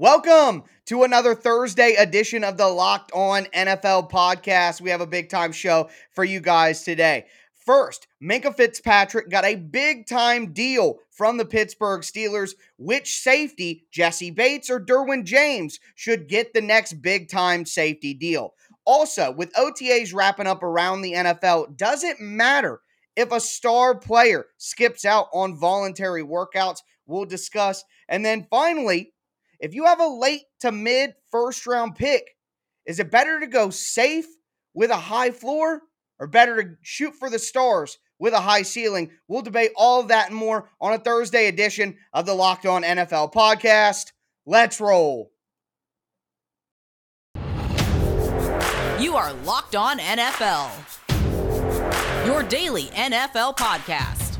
Welcome to another Thursday edition of the Locked On NFL podcast. We have a big time show for you guys today. First, Minkah Fitzpatrick got a big time deal from the Pittsburgh Steelers. Which safety, Jessie Bates or Derwin James, should get the next big time safety deal? Also, with OTAs wrapping up around the NFL, does it matter if a star player skips out on voluntary workouts? We'll discuss. And then finally, if you have a late to mid first round pick, is it better to go safe with a high floor or better to shoot for the stars with a high ceiling? We'll debate all of that and more on a Thursday edition of the Locked On NFL podcast. Let's roll. You are Locked On NFL, your daily NFL podcast.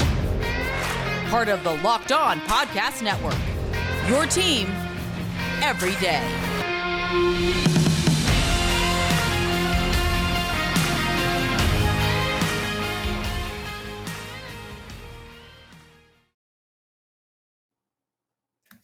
Part of the Locked On Podcast Network. Your team every day.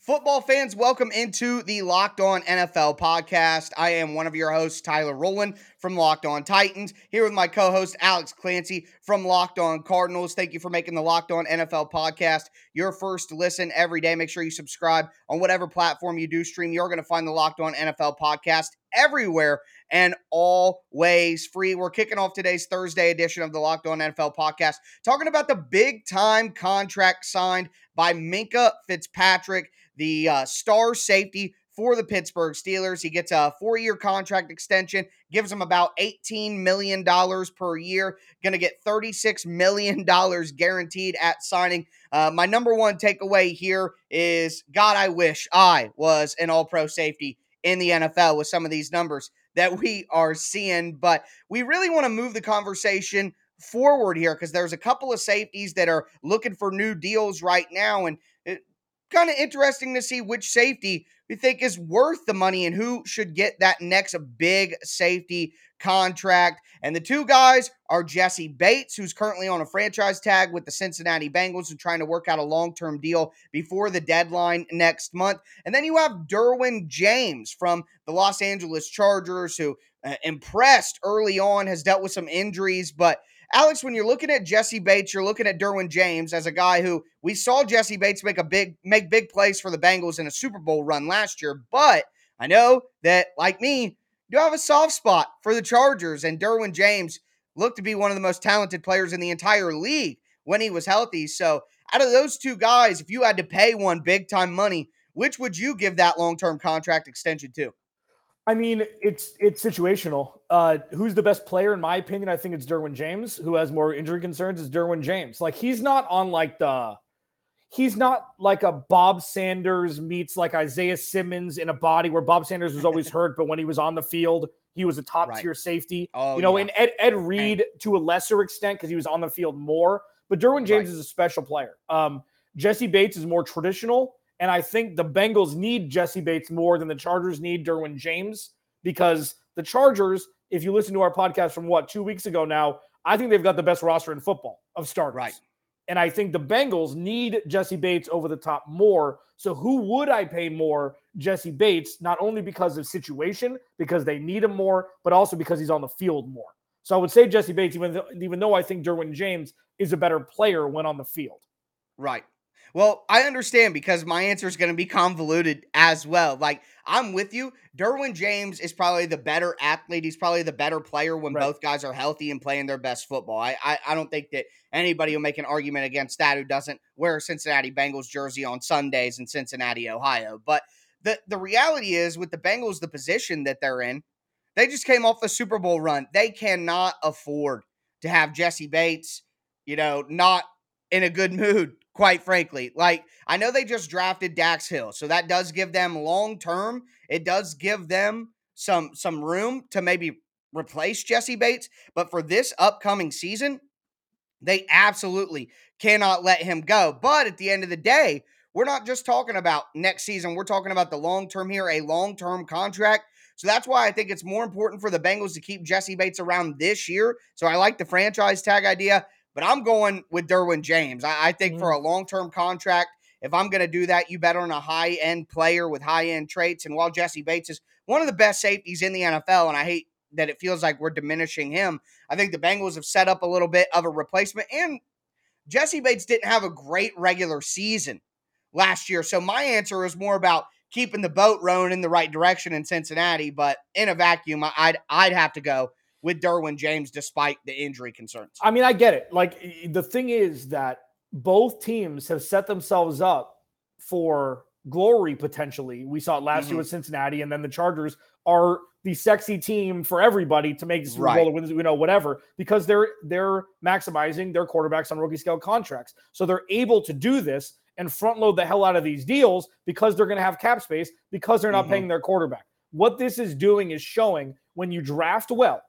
Football fans, welcome into the Locked On NFL podcast. I am one of your hosts, Tyler Rowland from Locked On Titans, here with my co host, Alex Clancy from Locked On Cardinals. Thank you for making the Locked On NFL podcast your first listen every day. Make sure you subscribe on whatever platform you do stream. You're going to find the Locked On NFL podcast everywhere and always free. We're kicking off today's Thursday edition of the Locked On NFL podcast, talking about the big time contract signed by Minkah Fitzpatrick the uh, star safety for the Pittsburgh Steelers. He gets a four year contract extension, gives him about $18 million per year, going to get $36 million guaranteed at signing. Uh, my number one takeaway here is God, I wish I was an all pro safety in the NFL with some of these numbers that we are seeing. But we really want to move the conversation forward here because there's a couple of safeties that are looking for new deals right now. And kind of interesting to see which safety we think is worth the money and who should get that next big safety contract. And the two guys are Jessie Bates, who's currently on a franchise tag with the Cincinnati Bengals and trying to work out a long term deal before the deadline next month. And then you have Derwin James from the Los Angeles Chargers, who uh, impressed early on, has dealt with some injuries, but Alex, when you're looking at Jessie Bates, you're looking at Derwin James as a guy who we saw Jessie Bates make a big make big plays for the Bengals in a Super Bowl run last year, but I know that like me, you have a soft spot for the Chargers and Derwin James looked to be one of the most talented players in the entire league when he was healthy. So, out of those two guys, if you had to pay one big time money, which would you give that long-term contract extension to? I mean, it's it's situational. Uh, who's the best player in my opinion? I think it's Derwin James. Who has more injury concerns is Derwin James. Like he's not on like the he's not like a Bob Sanders meets like Isaiah Simmons in a body where Bob Sanders was always hurt, but when he was on the field, he was a top right. tier safety. Oh, you know, yeah. and Ed Ed Reed to a lesser extent because he was on the field more. But Derwin James right. is a special player. Um, Jessie Bates is more traditional. And I think the Bengals need Jessie Bates more than the Chargers need Derwin James because the Chargers, if you listen to our podcast from what, two weeks ago now, I think they've got the best roster in football of starters. Right. And I think the Bengals need Jessie Bates over the top more. So who would I pay more? Jessie Bates, not only because of situation, because they need him more, but also because he's on the field more. So I would say Jessie Bates, even though, even though I think Derwin James is a better player when on the field. Right. Well, I understand because my answer is going to be convoluted as well. Like, I'm with you. Derwin James is probably the better athlete. He's probably the better player when right. both guys are healthy and playing their best football. I, I, I don't think that anybody will make an argument against that who doesn't wear a Cincinnati Bengals jersey on Sundays in Cincinnati, Ohio. But the, the reality is, with the Bengals, the position that they're in, they just came off the Super Bowl run. They cannot afford to have Jessie Bates, you know, not in a good mood quite frankly. Like, I know they just drafted Dax Hill, so that does give them long term. It does give them some some room to maybe replace Jessie Bates, but for this upcoming season, they absolutely cannot let him go. But at the end of the day, we're not just talking about next season, we're talking about the long term here, a long term contract. So that's why I think it's more important for the Bengals to keep Jessie Bates around this year. So I like the franchise tag idea but I'm going with Derwin James. I, I think mm-hmm. for a long term contract, if I'm going to do that, you bet on a high end player with high end traits. And while Jessie Bates is one of the best safeties in the NFL, and I hate that it feels like we're diminishing him, I think the Bengals have set up a little bit of a replacement. And Jessie Bates didn't have a great regular season last year. So my answer is more about keeping the boat rowing in the right direction in Cincinnati. But in a vacuum, I'd I'd have to go with Derwin James despite the injury concerns. I mean, I get it. Like the thing is that both teams have set themselves up for glory potentially. We saw it last mm-hmm. year with Cincinnati, and then the Chargers are the sexy team for everybody to make the Super right. Bowl, you know, whatever, because they're they're maximizing their quarterbacks on rookie scale contracts. So they're able to do this and front load the hell out of these deals because they're going to have cap space because they're not mm-hmm. paying their quarterback. What this is doing is showing when you draft well,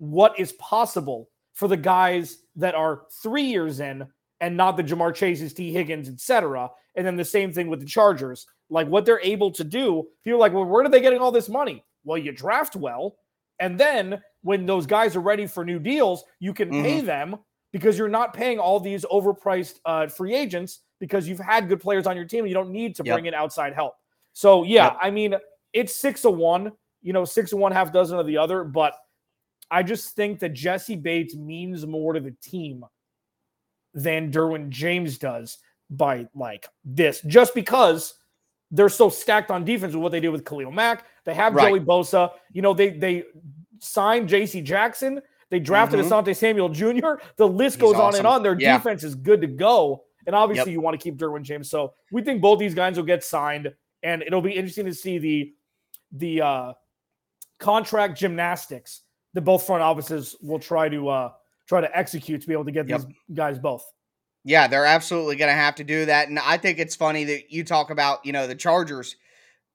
what is possible for the guys that are three years in and not the Ja'Marr Chases, Tee Higgins, etc. And then the same thing with the Chargers. Like what they're able to do, people are like, well, where are they getting all this money? Well, you draft well. And then when those guys are ready for new deals, you can mm-hmm. pay them because you're not paying all these overpriced uh, free agents because you've had good players on your team. And you don't need to yep. bring in outside help. So, yeah, yep. I mean, it's six of one, you know, six of one, half dozen of the other. But I just think that Jessie Bates means more to the team than Derwin James does by like this, just because they're so stacked on defense with what they did with Khalil Mack. They have right. Joey Bosa. You know, they they signed J.C. Jackson. They drafted mm-hmm. Asante Samuel Jr. The list He's goes awesome. on and on. Their yeah. defense is good to go. And obviously, yep. you want to keep Derwin James. So we think both these guys will get signed, and it'll be interesting to see the the uh, contract gymnastics that both front offices will try to uh, try to execute to be able to get yep. these guys both. Yeah, they're absolutely going to have to do that. And I think it's funny that you talk about, you know, the Chargers.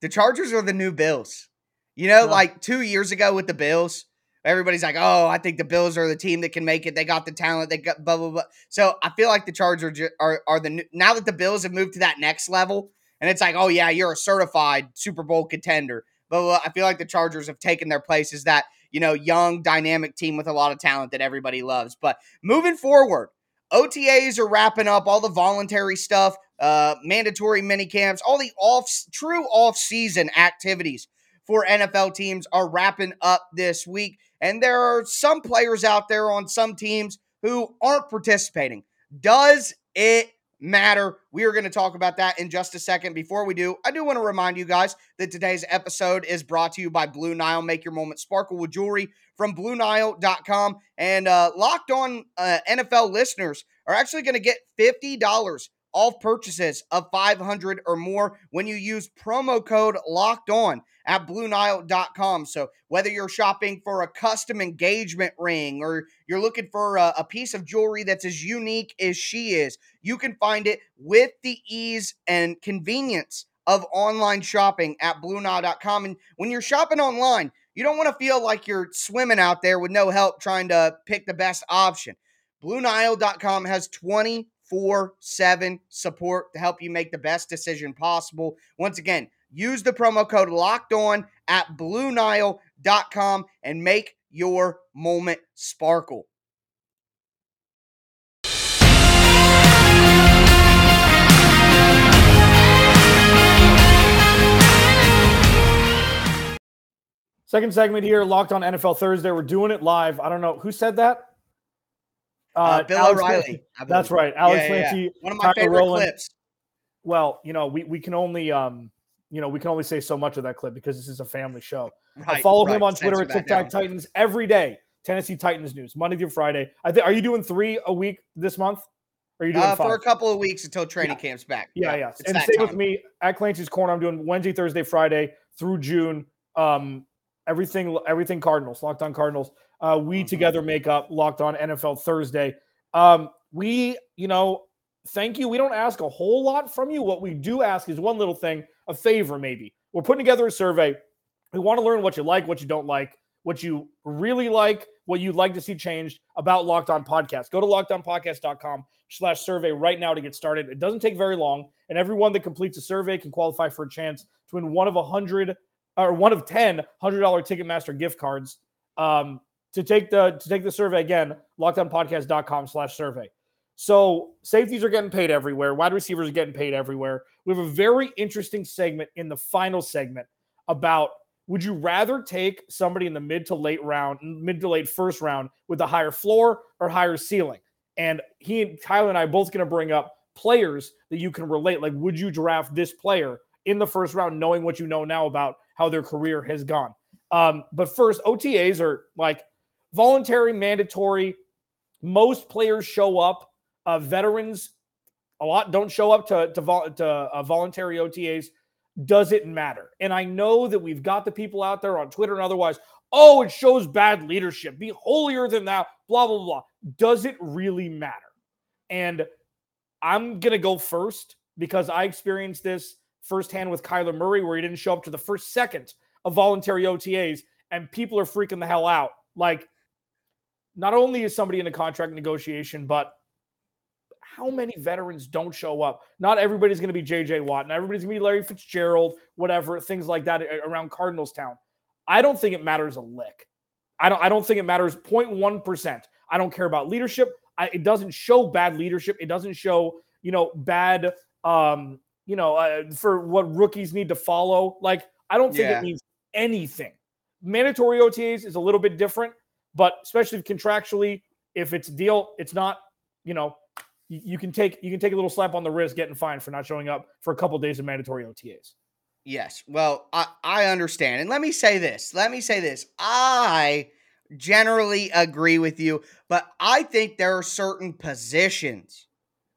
The Chargers are the new Bills. You know, yeah. like two years ago with the Bills, everybody's like, oh, I think the Bills are the team that can make it. They got the talent. They got blah, blah, blah. So I feel like the Chargers are, are the new, now that the Bills have moved to that next level, and it's like, oh, yeah, you're a certified Super Bowl contender. But I feel like the Chargers have taken their place as that, you know, young, dynamic team with a lot of talent that everybody loves. But moving forward, OTAs are wrapping up all the voluntary stuff, uh, mandatory mini camps, all the off true off season activities for NFL teams are wrapping up this week. And there are some players out there on some teams who aren't participating. Does it matter. We are going to talk about that in just a second. Before we do, I do want to remind you guys that today's episode is brought to you by Blue Nile. Make your moment sparkle with jewelry from BlueNile.com. And uh, locked on uh, NFL listeners are actually going to get $50 off purchases of 500 or more when you use promo code locked on at BlueNile.com. So whether you're shopping for a custom engagement ring or you're looking for a, a, piece of jewelry that's as unique as she is, you can find it with the ease and convenience of online shopping at BlueNile.com. And when you're shopping online, you don't want to feel like you're swimming out there with no help trying to pick the best option. BlueNile.com has 24 7 support to help you make the best decision possible. Once again, use the promo code locked on at BlueNile.com and make your moment sparkle. Second segment here, locked on NFL Thursday. We're doing it live. I don't know who said that. Uh, uh, Bill Alex O'Reilly. That's right, Alex yeah, yeah, yeah. One of my Tyler favorite Rowland. clips. Well, you know, we, we can only um, you know, we can only say so much of that clip because this is a family show. Right, I follow right. him on Twitter at TikTok Titans every day. Tennessee Titans news, Monday through Friday. I think. Are you doing three a week this month? Or are you doing uh, for a couple of weeks until training yeah. camp's back? Yeah, yeah. yeah. And stay with me at Clancy's Corner. I'm doing Wednesday, Thursday, Friday through June. Um, everything, everything Cardinals, locked on Cardinals. Uh, we mm-hmm. together make up locked on NFL Thursday. Um, we, you know, thank you. We don't ask a whole lot from you. What we do ask is one little thing, a favor, maybe. We're putting together a survey. We want to learn what you like, what you don't like, what you really like, what you'd like to see changed about Locked On Podcast. Go to lockedonpodcast.com slash survey right now to get started. It doesn't take very long, and everyone that completes a survey can qualify for a chance to win one of a hundred or one of 10 hundred dollar Ticketmaster gift cards. Um, to take the to take the survey again, lockedonpodcast.com slash survey. So safeties are getting paid everywhere. Wide receivers are getting paid everywhere. We have a very interesting segment in the final segment about would you rather take somebody in the mid to late round, mid to late first round with a higher floor or higher ceiling? And he and Tyler and I both going to bring up players that you can relate. Like, would you draft this player in the first round, knowing what you know now about how their career has gone? Um, but first, OTAs are like voluntary, mandatory. Most players show up. Uh, veterans, a lot don't show up to to, vol- to uh, voluntary OTAs. Does it matter? And I know that we've got the people out there on Twitter and otherwise. Oh, it shows bad leadership. Be holier than thou. Blah blah blah. Does it really matter? And I'm gonna go first because I experienced this firsthand with Kyler Murray, where he didn't show up to the first second of voluntary OTAs, and people are freaking the hell out. Like, not only is somebody in a contract negotiation, but how many veterans don't show up? Not everybody's going to be JJ Watt, not everybody's going to be Larry Fitzgerald, whatever, things like that around Cardinals town. I don't think it matters a lick. I don't I don't think it matters 0.1%. I don't care about leadership. I, it doesn't show bad leadership. It doesn't show, you know, bad um, you know, uh, for what rookies need to follow. Like I don't think yeah. it means anything. Mandatory OTAs is a little bit different, but especially contractually, if it's a deal, it's not, you know, you, can take you can take a little slap on the wrist getting fined for not showing up for a couple of days of mandatory OTAs. Yes. Well, I, I understand. And let me say this. Let me say this. I generally agree with you, but I think there are certain positions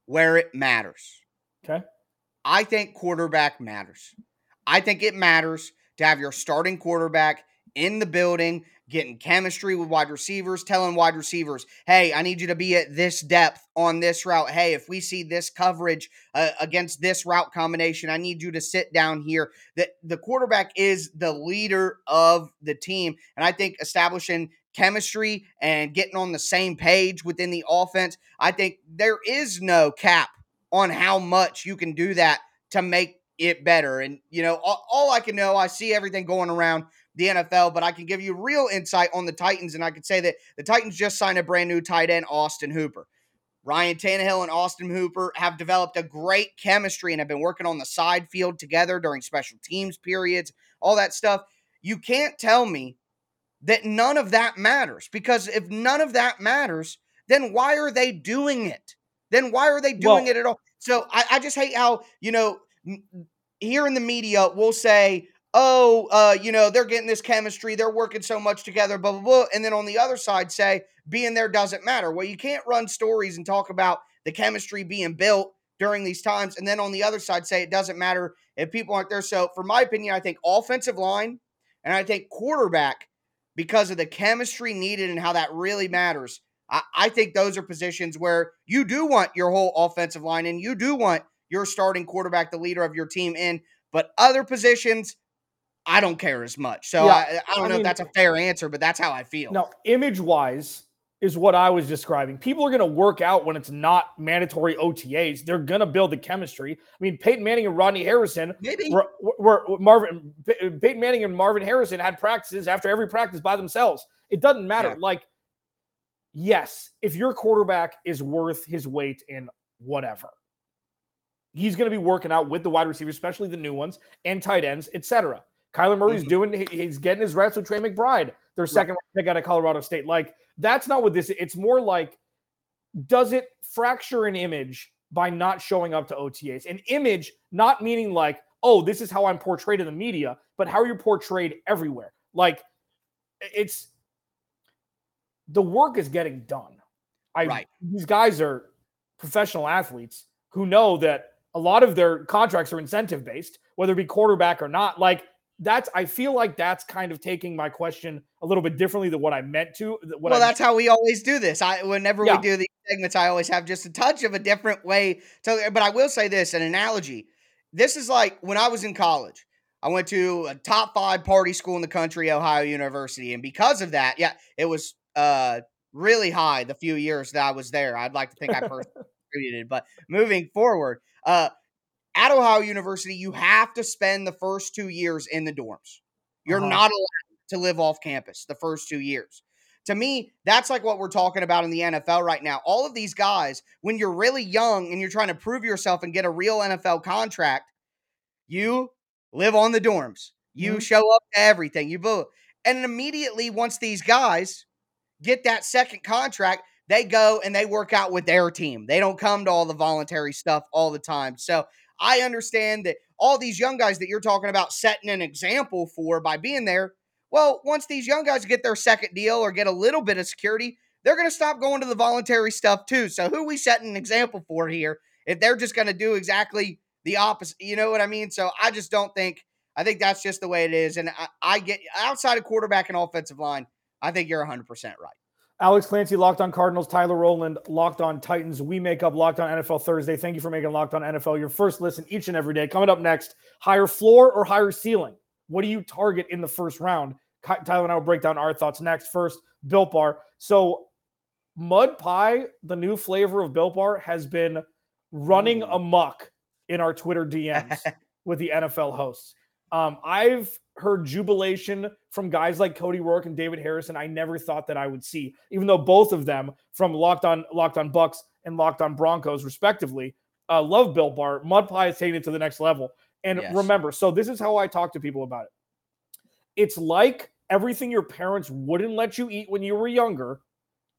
where it matters. Okay. I think quarterback matters. I think it matters to have your starting quarterback in the building, getting chemistry with wide receivers, telling wide receivers, hey, I need you to be at this depth on this route. Hey, if we see this coverage uh, against this route combination, I need you to sit down here. The, the quarterback is the leader of the team. And I think establishing chemistry and getting on the same page within the offense, I think there is no cap on how much you can do that to make it better. And, you know, all, all, I can know, I see everything going around the NFL, but I can give you real insight on the Titans. And I can say that the Titans just signed a brand new tight end, Austin Hooper. Ryan Tannehill and Austin Hooper have developed a great chemistry and have been working on the side field together during special teams periods, all that stuff. You can't tell me that none of that matters because if none of that matters, then why are they doing it? Then why are they doing well, it at all? So I, I just hate how, you know, here in the media, we'll say, oh, uh, you know, they're getting this chemistry, they're working so much together, blah, blah, blah. And then on the other side, say, being there doesn't matter. Well, you can't run stories and talk about the chemistry being built during these times. And then on the other side, say it doesn't matter if people aren't there. So, for my opinion, I think offensive line and I think quarterback, because of the chemistry needed and how that really matters, I, I think those are positions where you do want your whole offensive line and you do want your starting quarterback, the leader of your team, in. But other positions, I don't care as much. So yeah, I, I, don't I know mean, if that's a fair answer, but that's how I feel. Now, image wise, is what I was describing. People are going to work out when it's not mandatory OTAs. They're going to build the chemistry. I mean, Peyton Manning and Rodney Harrison Maybe. Were, were, Marvin Peyton Manning and Marvin Harrison had practices after every practice by themselves. It doesn't matter. Yeah. Like, yes, if your quarterback is worth his weight in whatever, he's going to be working out with the wide receivers, especially the new ones and tight ends, etc. Kyler Murray's mm-hmm. doing, he's getting his reps with Trey McBride, their second right. pick out of Colorado State. Like, that's not what this It's more like, does it fracture an image by not showing up to OTAs? An image, not meaning like, oh, this is how I'm portrayed in the media, but how you're portrayed everywhere. Like, it's the work is getting done. I, right. These guys are professional athletes who know that a lot of their contracts are incentive based, whether it be quarterback or not. Like that's I feel like that's kind of taking my question a little bit differently than what I meant to. well, I that's how we always do this. I whenever yeah. we do these segments, I always have just a touch of a different way. To, but I will say this: an analogy. This is like when I was in college. I went to a top five party school in the country, Ohio University, and because of that, yeah, it was uh, really high the few years that I was there. I'd like to think I personally contributed, but moving forward, uh, at Ohio University, you have to spend the first two years in the dorms. You're uh-huh. not allowed to live off campus the first two years. to me, that's like what we're talking about in the NFL right now. All of these guys, when you're really young and you're trying to prove yourself and get a real NFL contract, you live on the dorms. You mm-hmm. show up to everything. You vote. And immediately, once these guys get that second contract, they go and they work out with their team. They don't come to all the voluntary stuff all the time. So I understand that all these young guys that you're talking about setting an example for by being there. Well, once these young guys get their second deal or get a little bit of security, they're going to stop going to the voluntary stuff too. So who we setting an example for here if they're just going to do exactly the opposite? You know what I mean? So I just don't think. I think that's just the way it is. And I, I get outside of quarterback and offensive line. I think you're 100% right. Alex Clancy, Locked On Cardinals, Tyler Rowland, Locked On Titans. We make up Locked On NFL Thursday. Thank you for making Locked On NFL your first listen each and every day. Coming up next, higher floor or higher ceiling? What do you target in the first round? Tyler and I will break down our thoughts next. First, Built Bar. So, Mud Pie, the new flavor of Built Bar, has been running amok in our Twitter DMs with the NFL hosts. Um, I've heard jubilation from guys like Cody Roark and David Harrison. I never thought that I would see, even though both of them from Locked On Locked On Bucs and Locked On Broncos, respectively, uh, love Built Bar. Mud Pie is taking it to the next level. And yes. remember, so this is how I talk to people about it. It's like everything your parents wouldn't let you eat when you were younger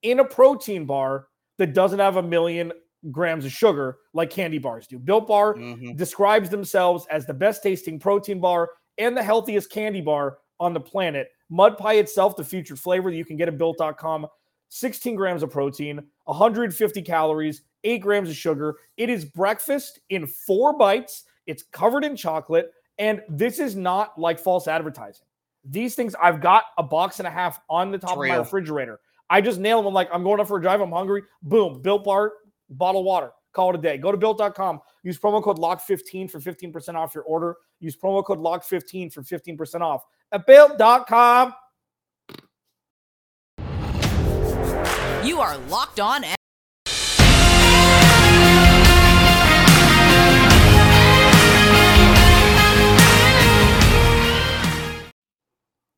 in a protein bar that doesn't have a million grams of sugar like candy bars do. Built Bar mm-hmm. describes themselves as the best tasting protein bar and the healthiest candy bar on the planet. Mud pie itself, the featured flavor that you can get at built.com, 16 grams of protein, 150 calories, 8 grams of sugar. It is breakfast in four bites. It's covered in chocolate. And this is not like false advertising. These things, I've got a box and a half on the top of my refrigerator. I just nail them. I'm like, I'm going up for a drive. I'm hungry. Boom, Built Bar, bottle water. Call it a day. Go to built.com. Use promo code LOCK15 for 15% off your order. Use promo code LOCK15 for 15% off at built.com. You are locked on. And-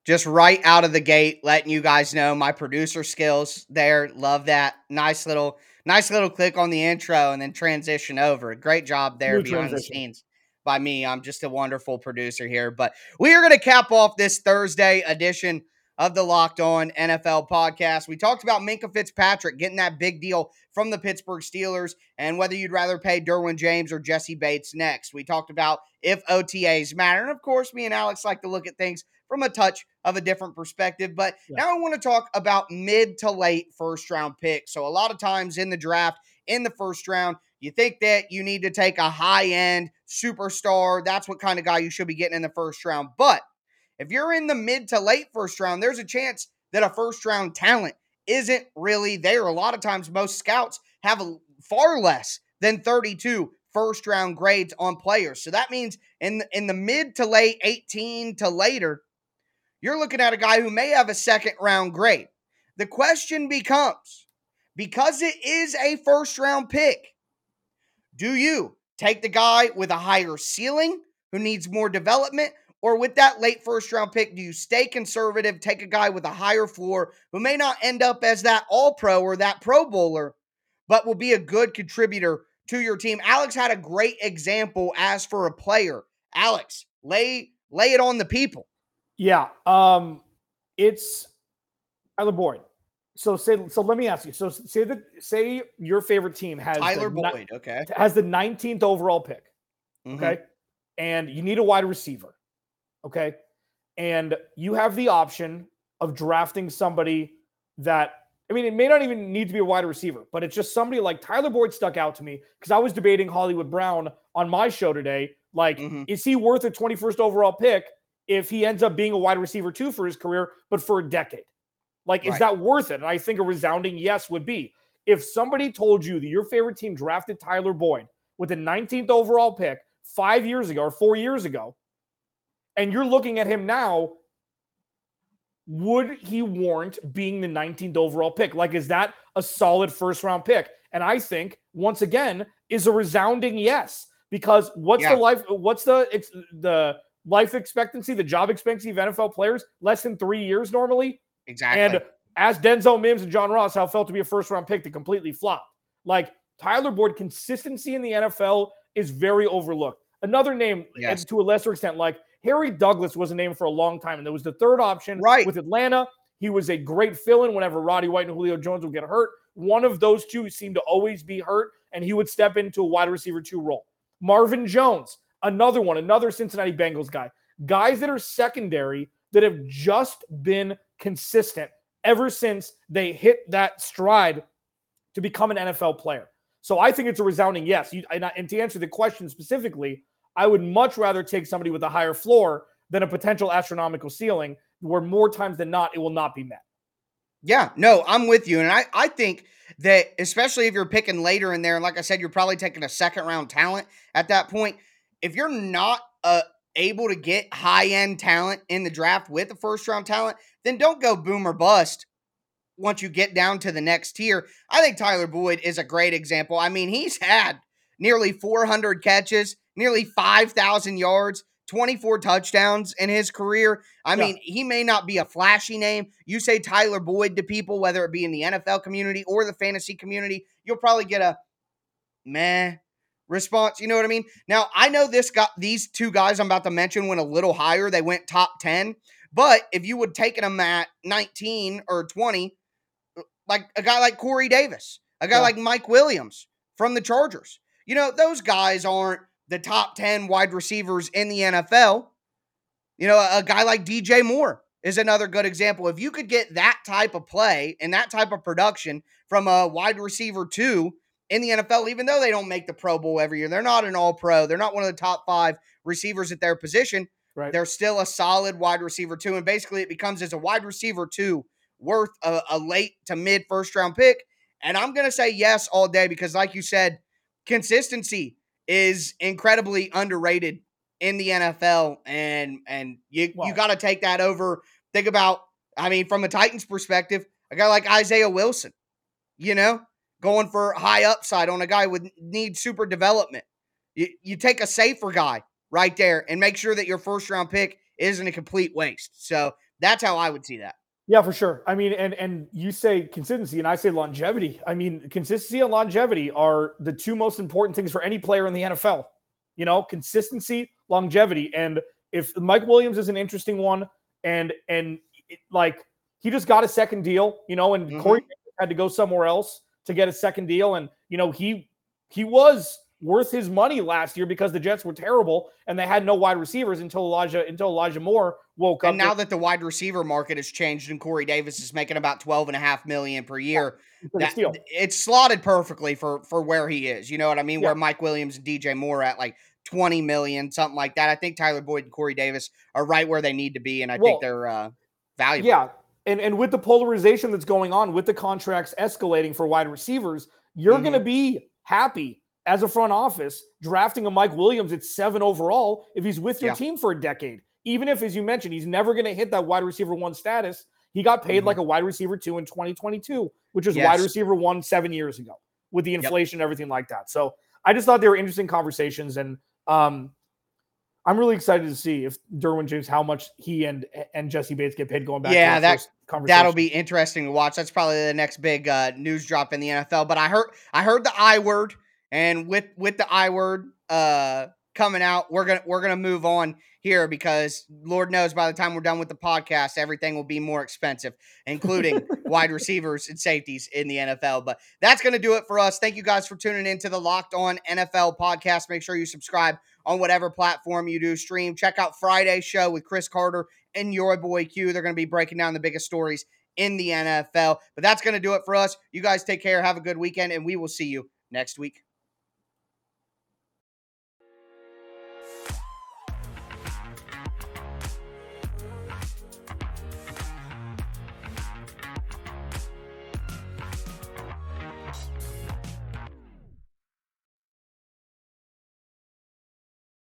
Just right out of the gate, letting you guys know my producer skills there. Love that. Nice little nice little click on the intro and then transition over. Great job there behind transition. the scenes by me. I'm just a wonderful producer here. But we are going to cap off this Thursday edition of the Locked On NFL podcast. We talked about Minkah Fitzpatrick getting that big deal from the Pittsburgh Steelers and whether you'd rather pay Derwin James or Jessie Bates next. We talked about if OTAs matter. And of course, me and Alex like to look at things from a touch of a different perspective. But yeah. now I want to talk about mid to late first round picks. So a lot of times in the draft, in the first round, you think that you need to take a high end superstar. That's what kind of guy you should be getting in the first round. But if you're in the mid to late first round, there's a chance that a first round talent isn't really there. A lot of times, most scouts have a, far less than 32 first round grades on players. So that means in in the mid to late 18 to later, you're looking at a guy who may have a second round grade. The question becomes because it is a first round pick, do you take the guy with a higher ceiling who needs more development? Or with that late first round pick, do you stay conservative, take a guy with a higher floor who may not end up as that all pro or that pro bowler, but will be a good contributor to your team? Alex had a great example as for a player. Alex, lay lay it on the people. Yeah. Um, it's Tyler Boyd. So say so let me ask you. So say that say your favorite team has Tyler Boyd, okay. Has the 19th overall pick. Mm-hmm. Okay. And you need a wide receiver. Okay. And you have the option of drafting somebody that I mean, it may not even need to be a wide receiver, but it's just somebody like Tyler Boyd stuck out to me because I was debating Hollywood Brown on my show today. Like, mm-hmm. is he worth a 21st overall pick? If he ends up being a wide receiver too for his career, but for a decade. Like, right. is that worth it? And I think a resounding yes would be. If somebody told you that your favorite team drafted Tyler Boyd with the 19th overall pick five years ago or four years ago, and you're looking at him now, would he warrant being the 19th overall pick? Like, is that a solid first round pick? And I think, once again, is a resounding yes. Because what's yeah. the life? What's the it's the life expectancy, the job expectancy of NFL players, less than three years normally. Exactly. And Ask Denzel Mims and John Ross how it felt to be a first round pick that completely flopped. Like Tyler Boyd, consistency in the NFL is very overlooked. Another name, yes. to a lesser extent, like Harry Douglas was a name for a long time, and there was the third option right. with Atlanta. He was a great fill-in whenever Roddy White and Julio Jones would get hurt. One of those two seemed to always be hurt, and he would step into a wide receiver two role. Marvin Jones, another one, another Cincinnati Bengals guy. Guys that are secondary that have just been consistent ever since they hit that stride to become an NFL player. So I think it's a resounding yes. You, and, and to answer the question specifically, I would much rather take somebody with a higher floor than a potential astronomical ceiling where more times than not it will not be met. Yeah, no, I'm with you. And I, I think that especially if you're picking later in there, and like I said, you're probably taking a second round talent at that point. If you're not uh, able to get high end talent in the draft with the first round talent, then don't go boom or bust once you get down to the next tier. I think Tyler Boyd is a great example. I mean, he's had nearly 400 catches, nearly 5,000 yards, 24 touchdowns in his career. I yeah. mean, he may not be a flashy name. You say Tyler Boyd to people, whether it be in the NFL community or the fantasy community, you'll probably get a meh response. You know what I mean? Now, I know this got these two guys I'm about to mention went a little higher. They went top 10. But if you would taken them at 19 or 20, uh, like a guy like Corey Davis, a guy yeah. like Mike Williams from the Chargers, you know, those guys aren't the top 10 wide receivers in the NFL. You know, a, a guy like DJ Moore is another good example. If you could get that type of play and that type of production from a wide receiver two in the NFL, even though they don't make the Pro Bowl every year. They're not an all pro. They're not one of the top five receivers at their position. Right. They're still a solid wide receiver, too. And basically, it becomes as a wide receiver, too, worth a, a late to mid first round pick. And I'm going to say yes all day because, like you said, consistency is incredibly underrated in the NFL. And and you, you got to take that over. Think about, I mean, from a Titans perspective, a guy like Isaiah Wilson, you know, going for high upside on a guy with need super development. You, you take a safer guy right there and make sure that your first round pick isn't a complete waste. So that's how I would see that. Yeah, for sure. I mean, and and you say consistency, and I say longevity. I mean, consistency and longevity are the two most important things for any player in the NFL. You know, consistency, longevity, and if Mike Williams is an interesting one, and and it, like he just got a second deal, you know, and mm-hmm. Corey had to go somewhere else to get a second deal. And, you know, he he was worth his money last year because the Jets were terrible and they had no wide receivers until Elijah until Elijah Moore woke and up. And now that the wide receiver market has changed and Corey Davis is making about 12 and a half million per year, yeah, that, it's slotted perfectly for for where he is. You know what I mean? Yeah. Where Mike Williams and DJ Moore at like 20 million, something like that. I think Tyler Boyd and Corey Davis are right where they need to be, and I well, think they're uh, valuable. Yeah, and and with the polarization that's going on with the contracts escalating for wide receivers, you're mm-hmm. going to be happy as a front office drafting a Mike Williams at seven overall if he's with your yeah. team for a decade. Even if, as you mentioned, he's never going to hit that wide receiver one status. He got paid mm-hmm. like a wide receiver two in 2022, which was yes. wide receiver one seven years ago with the inflation yep. and everything like that. So I just thought they were interesting conversations. And um, I'm really excited to see if Derwin James how much he and and Jessie Bates get paid going back. Yeah, that that'll be interesting to watch. That's probably the next big uh, news drop in the NFL. But I heard I heard the I word, and with with the I word uh, coming out, we're gonna we're gonna move on here because Lord knows by the time we're done with the podcast, everything will be more expensive, including wide receivers and safeties in the NFL. But that's going to do it for us. Thank you guys for tuning in to the Locked On NFL podcast. Make sure you subscribe on whatever platform you do stream. Check out Friday's show with Chris Carter and your boy Q. They're going to be breaking down the biggest stories in the NFL. But that's going to do it for us. You guys take care. Have a good weekend, and we will see you next week.